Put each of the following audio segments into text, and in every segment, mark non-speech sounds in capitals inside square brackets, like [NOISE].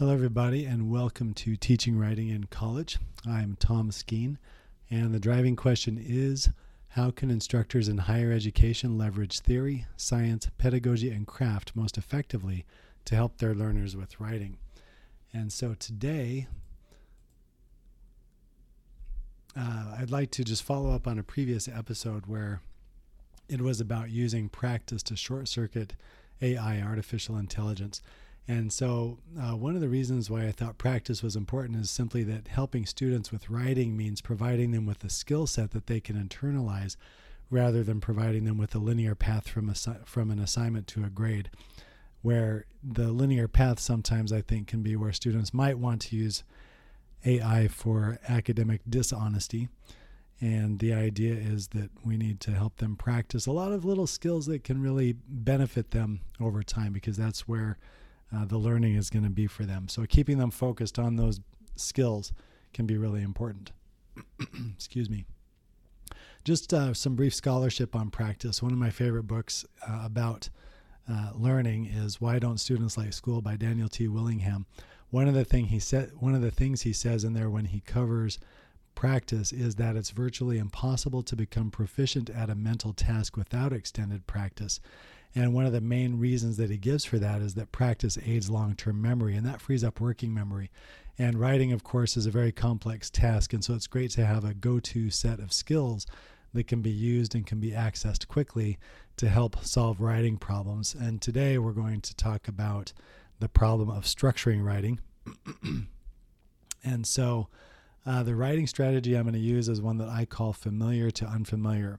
Hello, everybody, and welcome to Teaching Writing in College. I'm Tom Skeen, and the driving question is How can instructors in higher education leverage theory, science, pedagogy, and craft most effectively to help their learners with writing? And so today, uh, I'd like to just follow up on a previous episode where it was about using practice to short circuit AI, artificial intelligence. And so, uh, one of the reasons why I thought practice was important is simply that helping students with writing means providing them with a skill set that they can internalize rather than providing them with a linear path from, a, from an assignment to a grade. Where the linear path sometimes I think can be where students might want to use AI for academic dishonesty. And the idea is that we need to help them practice a lot of little skills that can really benefit them over time because that's where uh, the learning is going to be for them. So keeping them focused on those skills can be really important. [CLEARS THROAT] Excuse me. Just uh, some brief scholarship on practice. One of my favorite books uh, about uh, learning is "Why Don't Students Like School" by Daniel T. Willingham. One of the thing he said, one of the things he says in there when he covers practice is that it's virtually impossible to become proficient at a mental task without extended practice. And one of the main reasons that he gives for that is that practice aids long term memory, and that frees up working memory. And writing, of course, is a very complex task, and so it's great to have a go to set of skills that can be used and can be accessed quickly to help solve writing problems. And today we're going to talk about the problem of structuring writing. [CLEARS THROAT] and so uh, the writing strategy I'm going to use is one that I call familiar to unfamiliar.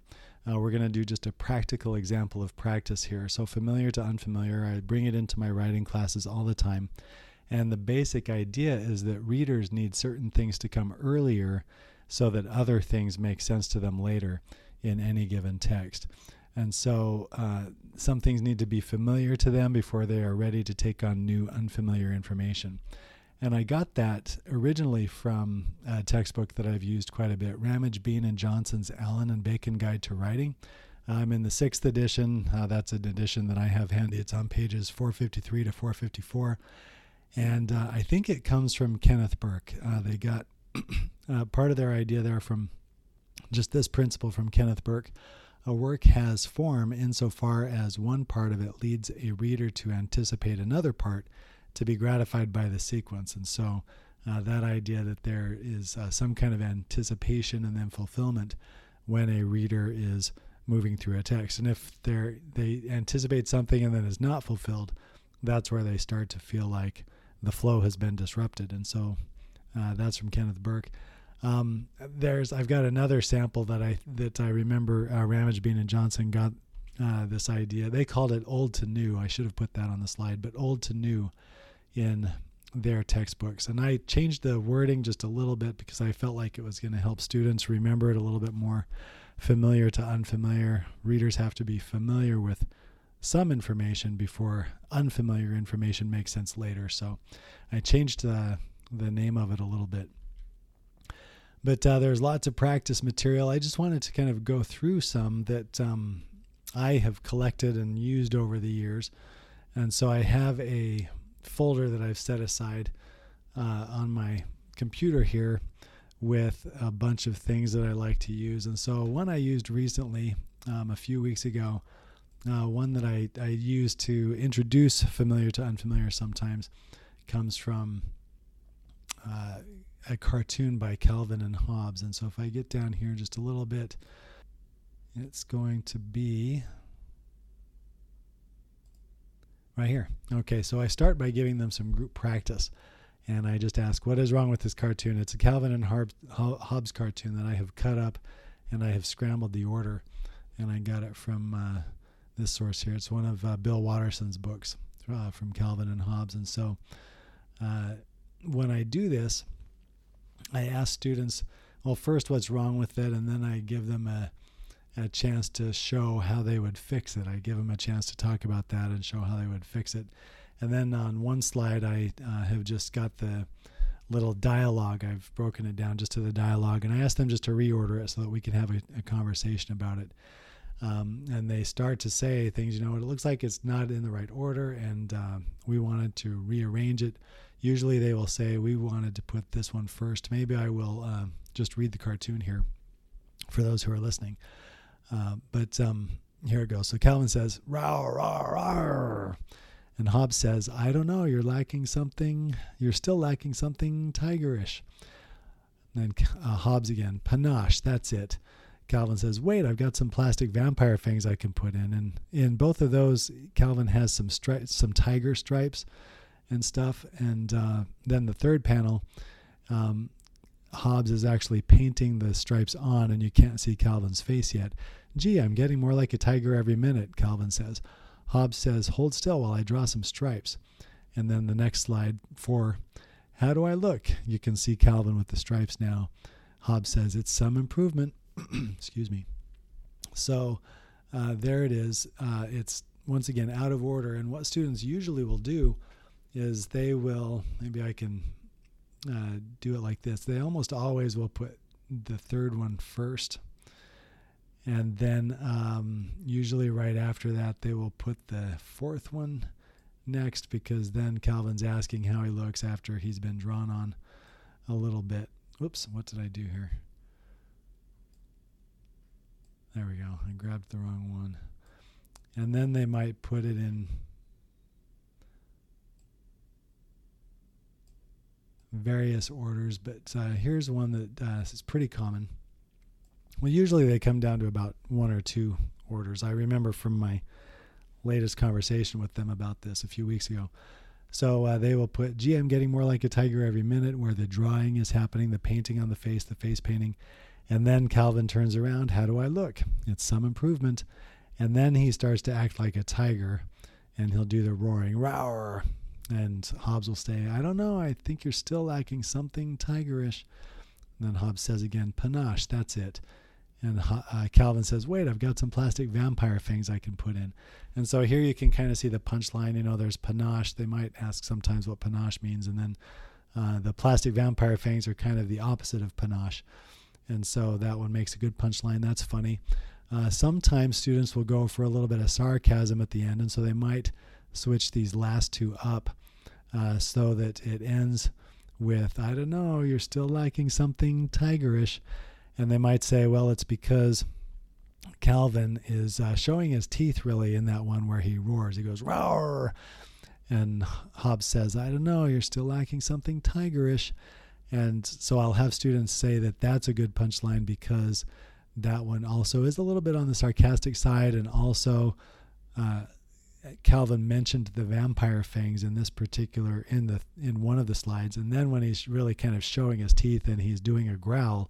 Uh, we're going to do just a practical example of practice here. So, familiar to unfamiliar, I bring it into my writing classes all the time. And the basic idea is that readers need certain things to come earlier so that other things make sense to them later in any given text. And so, uh, some things need to be familiar to them before they are ready to take on new, unfamiliar information. And I got that originally from a textbook that I've used quite a bit Ramage, Bean, and Johnson's Allyn and Bacon Guide to Writing. I'm in the sixth edition. Uh, that's an edition that I have handy. It's on pages 453 to 454. And uh, I think it comes from Kenneth Burke. Uh, they got [CLEARS THROAT] uh, part of their idea there from just this principle from Kenneth Burke. A work has form insofar as one part of it leads a reader to anticipate another part to be gratified by the sequence. And so uh, that idea that there is uh, some kind of anticipation and then fulfillment when a reader is moving through a text. And if they they anticipate something and then is not fulfilled, that's where they start to feel like the flow has been disrupted. And so uh, that's from Kenneth Burke. Um, there's I've got another sample that I that I remember uh, Ramage Bean and Johnson got uh, this idea. They called it old to new. I should have put that on the slide, but old to new in their textbooks. And I changed the wording just a little bit because I felt like it was going to help students remember it a little bit more familiar to unfamiliar. Readers have to be familiar with some information before unfamiliar information makes sense later. So I changed the, the name of it a little bit. But uh, there's lots of practice material. I just wanted to kind of go through some that um, I have collected and used over the years. And so I have a folder that I've set aside uh, on my computer here with a bunch of things that I like to use. And so one I used recently, um, a few weeks ago, uh, one that I, I use to introduce familiar to unfamiliar sometimes comes from uh, a cartoon by Calvin and Hobbes. And so if I get down here just a little bit, it's going to be right here. Okay, so I start by giving them some group practice. And I just ask, what is wrong with this cartoon? It's a Calvin and Hobbes cartoon that I have cut up and I have scrambled the order. And I got it from uh, this source here. It's one of uh, Bill Watterson's books uh, from Calvin and Hobbes. And so uh, when I do this, I ask students, well, first, what's wrong with it? And then I give them a a chance to show how they would fix it. I give them a chance to talk about that and show how they would fix it. And then on one slide, I uh, have just got the little dialogue. I've broken it down just to the dialogue, and I ask them just to reorder it so that we can have a, a conversation about it. Um, and they start to say things, you know, it looks like it's not in the right order, and uh, we wanted to rearrange it. Usually they will say, We wanted to put this one first. Maybe I will uh, just read the cartoon here for those who are listening. Uh, but um, here it goes. So Calvin says, Rawr, rawr, rawr. And Hobbes says, I don't know, you're lacking something, you're still lacking something tigerish. And then uh, Hobbes again, panache, that's it. Calvin says, wait, I've got some plastic vampire fangs I can put in. And in both of those, Calvin has some stri- some tiger stripes and stuff. And uh, then the third panel, um, Hobbes is actually painting the stripes on, and you can't see Calvin's face yet. Gee, I'm getting more like a tiger every minute, Calvin says. Hobbes says, Hold still while I draw some stripes. And then the next slide, four, How do I look? You can see Calvin with the stripes now. Hobbes says, It's some improvement. [CLEARS THROAT] Excuse me. So uh, there it is. Uh, it's once again out of order. And what students usually will do is they will, maybe I can uh, do it like this. They almost always will put the third one first and then um, usually right after that, they will put the fourth one next because then Calvin's asking how he looks after he's been drawn on a little bit. Whoops, what did I do here? There we go. I grabbed the wrong one. And then they might put it in various orders, but uh, here's one that uh, is pretty common. Well, usually they come down to about one or two orders. I remember from my latest conversation with them about this a few weeks ago. So uh, they will put, gee, I'm getting more like a tiger every minute, where the drawing is happening, the painting on the face, the face painting. And then Calvin turns around, how do I look? It's some improvement. And then he starts to act like a tiger and he'll do the roaring, roar. And Hobbes will say, I don't know, I think you're still lacking something tigerish. And then Hobbes says again, panache, that's it. And uh, Calvin says, "Wait, I've got some plastic vampire fangs I can put in." And so here you can kind of see the punchline. You know, there's panache. They might ask sometimes what panache means, and then uh, the plastic vampire fangs are kind of the opposite of panache. And so that one makes a good punchline. That's funny. Uh, sometimes students will go for a little bit of sarcasm at the end, and so they might switch these last two up uh, so that it ends with, "I don't know, you're still lacking something tigerish." And they might say, well, it's because Calvin is uh, showing his teeth really in that one where he roars. He goes, roar. And Hobbes says, I don't know, you're still lacking something tigerish. And so I'll have students say that that's a good punchline because that one also is a little bit on the sarcastic side and also uh, Calvin mentioned the vampire fangs in this particular in the in one of the slides and then when he's really kind of showing his teeth and he's doing a growl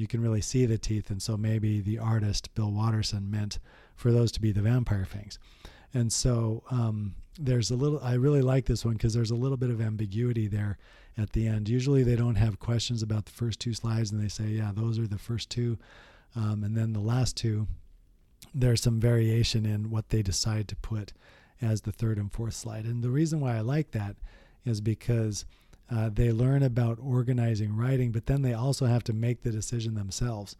you can really see the teeth. And so maybe the artist, Bill Watterson, meant for those to be the vampire fangs. And so um, there's a little, I really like this one because there's a little bit of ambiguity there at the end. Usually they don't have questions about the first two slides and they say, yeah, those are the first two. Um, and then the last two, there's some variation in what they decide to put as the third and fourth slide. And the reason why I like that is because uh, they learn about organizing writing, but then they also have to make the decision themselves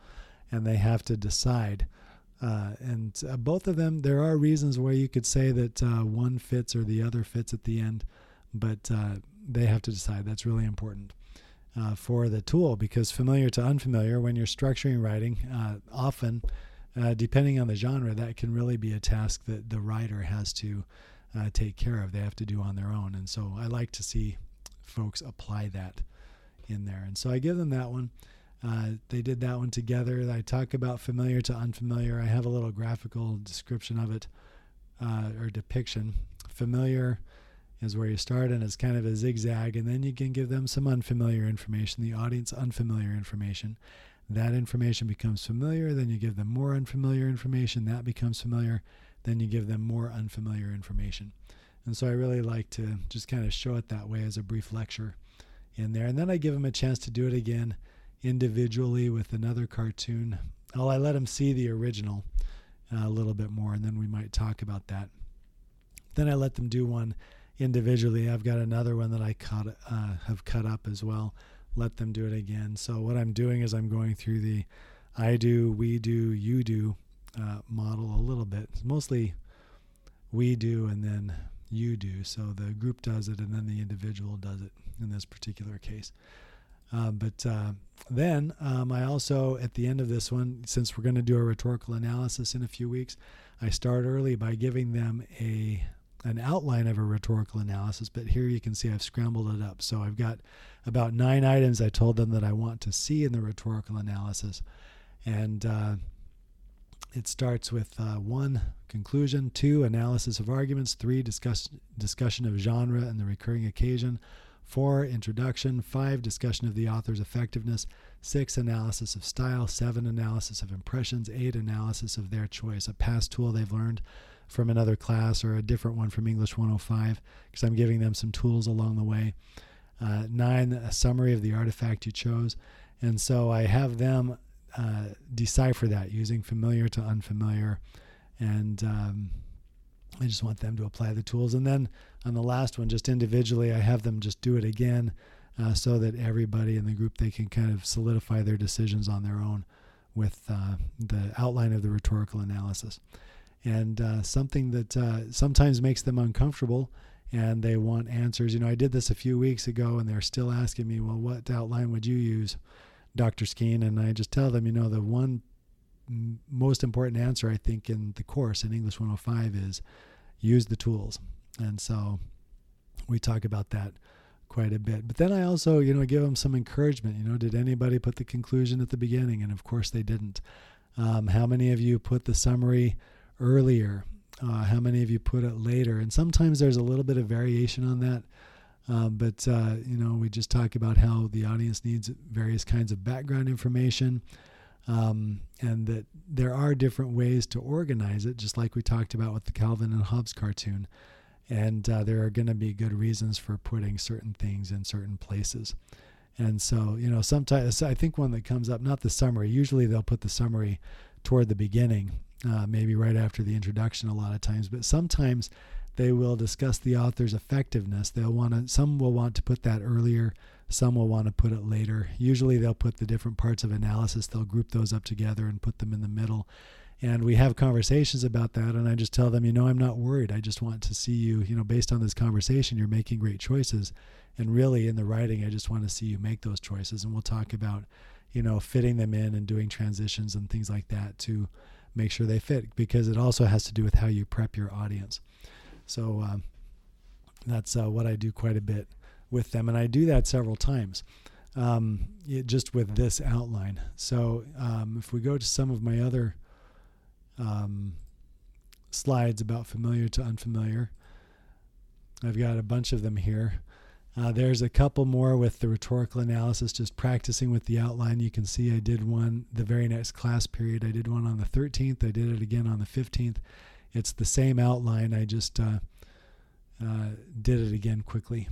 and they have to decide. Uh, and uh, both of them, there are reasons where you could say that uh, one fits or the other fits at the end, but uh, they have to decide. That's really important. Uh, for the tool because familiar to unfamiliar when you're structuring writing often depending on the genre that can really be a task that the writer has to take care of they have to do on their own and so i like to see folks apply that in there. And so I give them that one. Uh, they did that one together. I talk about familiar to unfamiliar. I have a little graphical description of it uh, or depiction. Familiar is where you start, and it's kind of a zigzag, and then you can give them some unfamiliar information, the audience unfamiliar information. That information becomes familiar, then you give them more unfamiliar information, that becomes familiar, then you give them more unfamiliar information. And so I really like to just kind of show it that way as a brief lecture in there. And then I give them a chance to do it again individually with another cartoon. Oh, I let them see the original uh, a little bit more, and then we might talk about that. Then I let them do one individually. I've got another one that I cut, uh, have cut up as well. Let them do it again. So what I'm doing is I'm going through the I do, we do, you do uh, model a little bit. It's mostly we do, and then you do. So the group does it, and then the individual does it in this particular case. Um, but uh, then um, I also, at the end of this one, since we're going to do a rhetorical analysis in a few weeks, I start early by giving them a an outline of a rhetorical analysis. But here you can see I've scrambled it up. So I've got about nine items I told them that I want to see in the rhetorical analysis, and uh, it starts with uh, one conclusion, two analysis of arguments, three discuss, discussion of genre and the recurring occasion, four introduction, five discussion of the author's effectiveness, six analysis of style, seven analysis of impressions, eight analysis of their choice, a past tool they've learned from another class or a different one from English 105 because I'm giving them some tools along the way. Uh, nine, a summary of the artifact you chose. And so I have them uh, decipher that using familiar to unfamiliar. And um, I just want them to apply the tools. And then on the last one, just individually, I have them just do it again uh, so that everybody in the group, they can kind of solidify their decisions on their own with uh, the outline of the rhetorical analysis. And uh, something that uh, sometimes makes them uncomfortable and they want answers. You know, I did this a few weeks ago and they're still asking me, well, what outline would you use? Dr. Skeen, and I just tell them, you know, the one most important answer I think in the course in English 105 is use the tools. And so we talk about that quite a bit. But then I also, you know, give them some encouragement. You know, did anybody put the conclusion at the beginning? And of course they didn't. Um, how many of you put the summary earlier? Uh, how many of you put it later? And sometimes there's a little bit of variation on that. Um, but uh, you know, we just talk about how the audience needs various kinds of background information, um, and that there are different ways to organize it, just like we talked about with the Calvin and Hobbes cartoon. And uh, there are going to be good reasons for putting certain things in certain places. And so, you know, sometimes I think one that comes up, not the summary. Usually they'll put the summary toward the beginning, uh, maybe right after the introduction, a lot of times. But sometimes they will discuss the author's effectiveness. They'll want to some will want to put that earlier, some will want to put it later. Usually they'll put the different parts of analysis, they'll group those up together and put them in the middle. And we have conversations about that and I just tell them, you know, I'm not worried. I just want to see you, you know, based on this conversation, you're making great choices. And really in the writing, I just want to see you make those choices and we'll talk about, you know, fitting them in and doing transitions and things like that to make sure they fit because it also has to do with how you prep your audience. So um, that's uh, what I do quite a bit with them, and I do that several times. Um, it, just with this outline. So um, if we go to some of my other um, slides about familiar to unfamiliar, I've got a bunch of them here. Uh, there's a couple more with the rhetorical analysis, just practicing with the outline. You can see I did one the very next class period. I did one on the 13th. I did it again on the 15th. It's the same outline. I just uh, uh, did it again quickly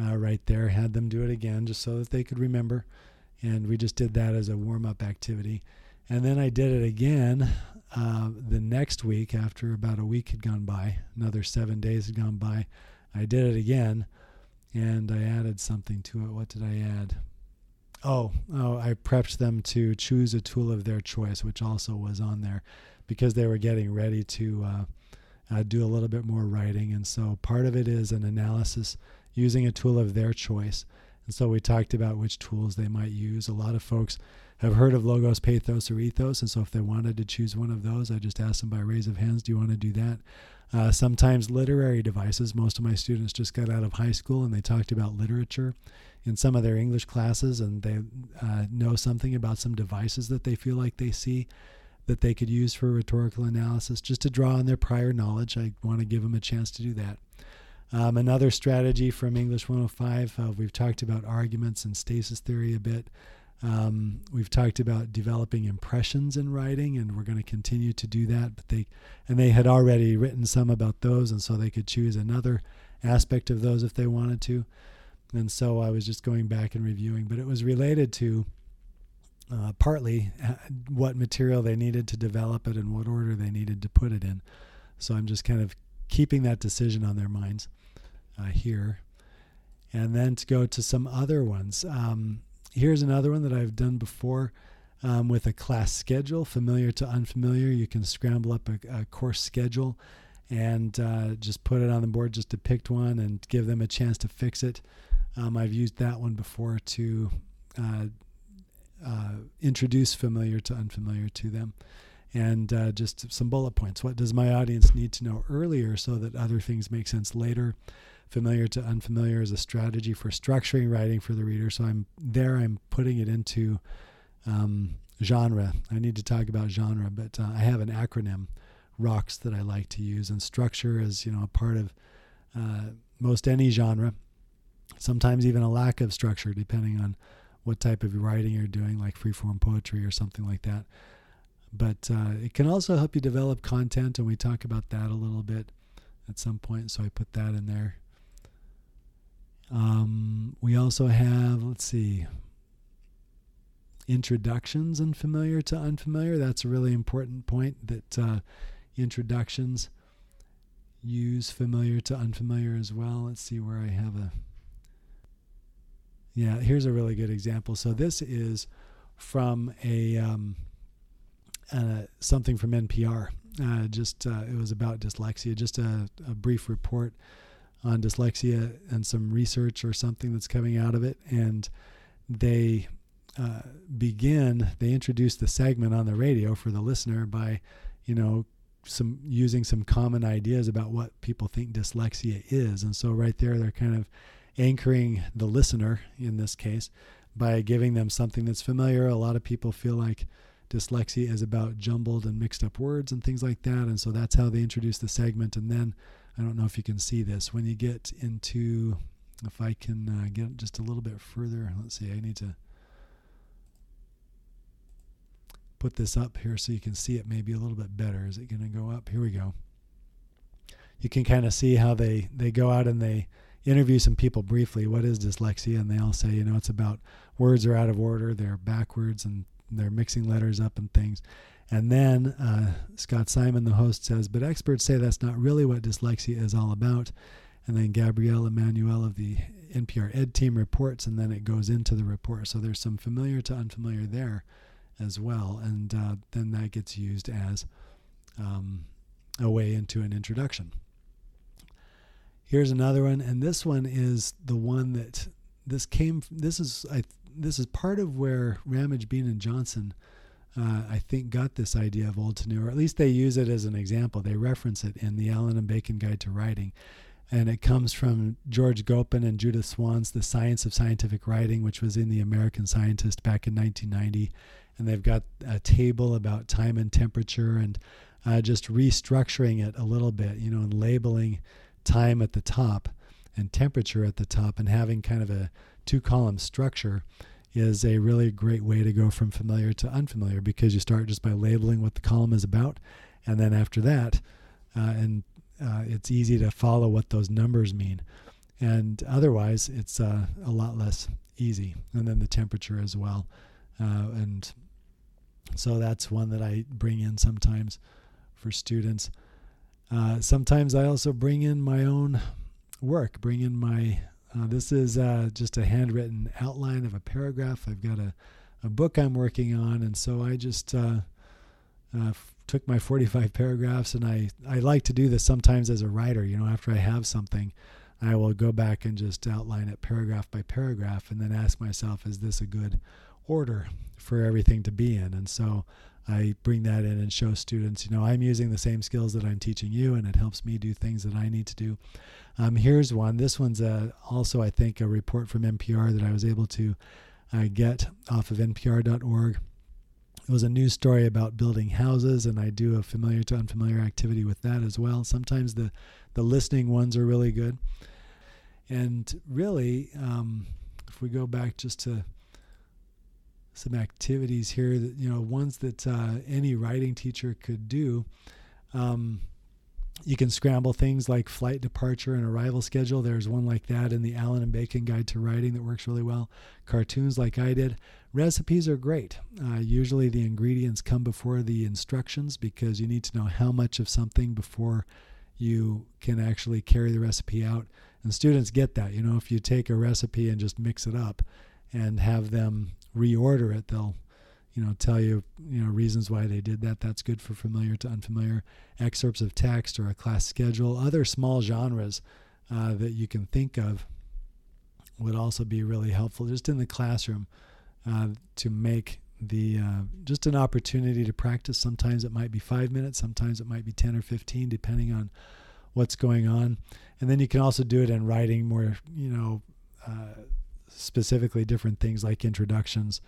uh, right there. Had them do it again just so that they could remember. And we just did that as a warm up activity. And then I did it again uh, the next week after about a week had gone by, another seven days had gone by. I did it again and I added something to it. What did I add? Oh, oh, I prepped them to choose a tool of their choice, which also was on there because they were getting ready to uh, uh, do a little bit more writing. And so part of it is an analysis using a tool of their choice. And so we talked about which tools they might use. A lot of folks have heard of Logos, Pathos, or Ethos. And so if they wanted to choose one of those, I just asked them by raise of hands, do you want to do that? Uh, sometimes literary devices. Most of my students just got out of high school and they talked about literature in some of their English classes and they uh, know something about some devices that they feel like they see that they could use for rhetorical analysis just to draw on their prior knowledge. I want to give them a chance to do that. Um, another strategy from English 105, uh, we've talked about arguments and stasis theory a bit. Um, we've talked about developing impressions in writing, and we're going to continue to do that. But they and they had already written some about those, and so they could choose another aspect of those if they wanted to. And so I was just going back and reviewing, but it was related to uh, partly uh, what material they needed to develop it and what order they needed to put it in. So I'm just kind of keeping that decision on their minds uh, here. And then to go to some other ones. Um, here's another one that I've done before um, with a class schedule, familiar to unfamiliar. You can scramble up a, a course schedule and uh, just put it on the board, just depict one and give them a chance to fix it. Um, I've used that one before to uh, uh, introduce familiar to unfamiliar to them. And uh, just some bullet points. What does my audience need to know earlier so that other things make sense later? Familiar to unfamiliar is a strategy for structuring writing for the reader. So I'm there, I'm putting it into um, genre. I need to talk about genre, but uh, I have an acronym, ROCKS, that I like to use. And structure is, you know, a part of uh, most any genre. Sometimes even a lack of structure, depending on what type of writing you're doing, like freeform poetry or something like that. But uh, it can also help you develop content, and we talk about that a little bit at some point. So I put that in there. Um, we also have, let's see, introductions and familiar to unfamiliar. That's a really important point that uh, introductions use familiar to unfamiliar as well. Let's see where I have a yeah, here's a really good example. So this is from a um, uh, something from NPR. Uh, just uh, it was about dyslexia. Just a, a, brief report on dyslexia and some research or something that's coming out of it. And they uh, begin. They introduce the segment on the radio for the listener by, you know, some using some common ideas about what people think dyslexia is. And so right there, they're kind of anchoring the listener in this case by giving them something that's familiar. A lot of people feel like dyslexia is about jumbled and mixed up words and things like that. And so that's how they introduce the segment. And then I don't know if you can see this when you get into, if I can uh, get just a little bit further. Let's see, I need to put this up here so you can see it maybe a little bit better. Is it going to go up? Here we go. You can kind of see how they, they go out and they interview some people briefly. What is dyslexia? And they all say, you know, it's about words are out of order, they're backwards, and they're mixing letters up and things. And then uh, Scott Simon, the host, says, but experts say that's not really what dyslexia is all about. And then Gabrielle Emanuel of the NPR Ed team reports, and then it goes into the report. So there's some familiar to unfamiliar there as well. And uh, then that gets used as um, a way into an introduction. Here's another one, and this one is the one that this came. This is I. This is part of where Ramage, Bean, and Johnson, uh, I think, got this idea of old to new, or at least they use it as an example. They reference it in the Allyn and Bacon Guide to Writing, and it comes from George Gopen and Judith Swan's The Science of Scientific Writing, which was in the American Scientist back in 1990, and they've got a table about time and temperature and uh, just restructuring it a little bit, you know, and labeling time at the top and temperature at the top and having kind of a two column structure is a really great way to go from familiar to unfamiliar because you start just by labeling what the column is about. And then after that uh, and uh, it's easy to follow what those numbers mean. And otherwise it's uh, a lot less easy and then the temperature as well. Uh, and so that's one that i bring in sometimes for students uh, sometimes I also bring in my own work, bring in my. Uh, this is uh, just a handwritten outline of a paragraph. I've got a, a book I'm working on, and so I just uh, uh, took my 45 paragraphs, and I, I like to do this sometimes as a writer. You know, after I have something, I will go back and just outline it paragraph by paragraph, and then ask myself, is this a good order for everything to be in? And so I bring that in and show students, you know, I'm using the same skills that I'm teaching you, and it helps me do things that I need to do. Um, here's one. This one's a, also, I think, a report from NPR that I was able to uh, get off of npr.org. It was a news story about building houses, and I do a familiar to unfamiliar activity with that as well. Sometimes the, the listening ones are really good. And really, um, if we go back just to some activities here that you know ones that uh, any writing teacher could do. Um, you can scramble things like flight departure and arrival schedule. There's one like that in the Allyn and Bacon Guide to Writing that works really well. Cartoons like I did. Recipes are great. Uh, usually the ingredients come before the instructions because you need to know how much of something before you can actually carry the recipe out. And students get that. You know, if you take a recipe and just mix it up and have them reorder it, they'll you know, tell you, you know, reasons why they did that. That's good for familiar to unfamiliar. Excerpts of text or a class schedule, other small genres uh, that you can think of would also be really helpful just in the classroom uh, to make the uh, just an opportunity to practice. Sometimes it might be five minutes, sometimes it might be 10 or 15, depending on what's going on. And then you can also do it in writing more, you know, uh, specifically different things like introductions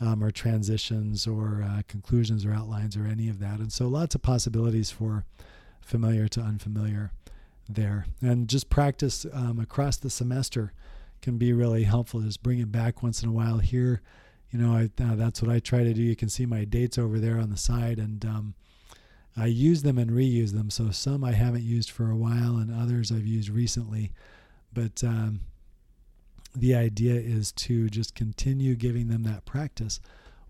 um, or transitions or uh, conclusions or outlines or any of that. And so lots of possibilities for familiar to unfamiliar there. And just practice um, across the semester can be really helpful. Just bring it back once in a while here. You know, I, uh, that's what I try to do. You can see my dates over there on the side, and um, I use them and reuse them. So some I haven't used for a while, and others I've used recently. But um, the idea is to just continue giving them that practice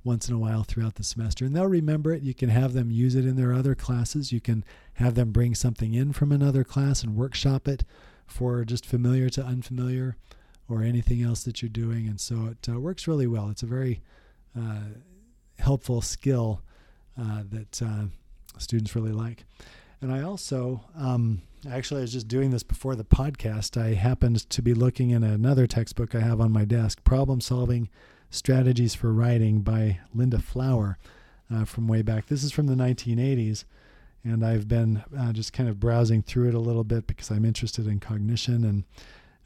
once in a while throughout the semester. And they'll remember it. You can have them use it in their other classes. You can have them bring something in from another class and workshop it for just familiar to unfamiliar or anything else that you're doing. And so it uh, works really well. It's a very uh, helpful skill uh, that uh, students really like. And I also, um, actually, I was just doing this before the podcast. I happened to be looking in another textbook I have on my desk, Problem Solving Strategies for Writing by Linda Flower uh, from way back. This is from the 1980s. And I've been uh, just kind of browsing through it a little bit because I'm interested in cognition. And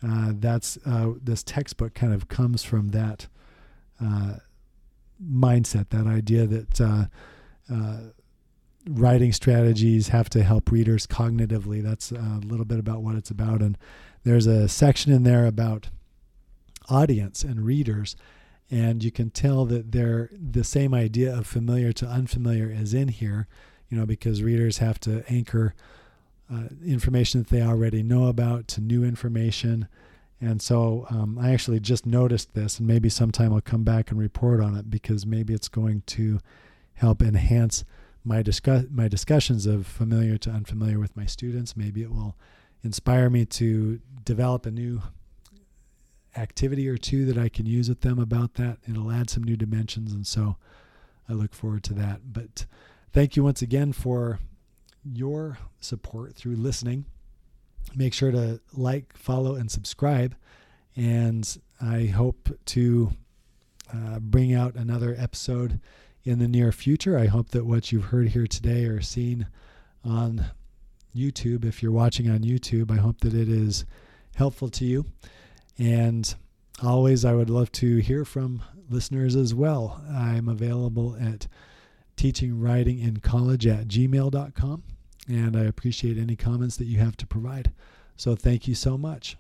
uh, that's uh, this textbook kind of comes from that uh, mindset, that idea that uh, writing strategies have to help readers cognitively. That's a little bit about what it's about. And there's a section in there about audience and readers. And you can tell that they're the same idea of familiar to unfamiliar is in here, you know, because readers have to anchor uh, information that they already know about to new information. And so um, I actually just noticed this, and maybe sometime I'll come back and report on it because maybe it's going to help enhance my discuss my discussions of familiar to unfamiliar with my students. Maybe it will inspire me to develop a new activity or two that I can use with them about that. It'll add some new dimensions, and so I look forward to that. But thank you once again for your support through listening. Make sure to like, follow, and subscribe. And I hope to uh, bring out another episode in the near future. I hope that what you've heard here today or seen on YouTube, if you're watching on YouTube, I hope that it is helpful to you. And always, I would love to hear from listeners as well. I'm available at teachingwritingincollege at gmail.com, and I appreciate any comments that you have to provide. So, thank you so much.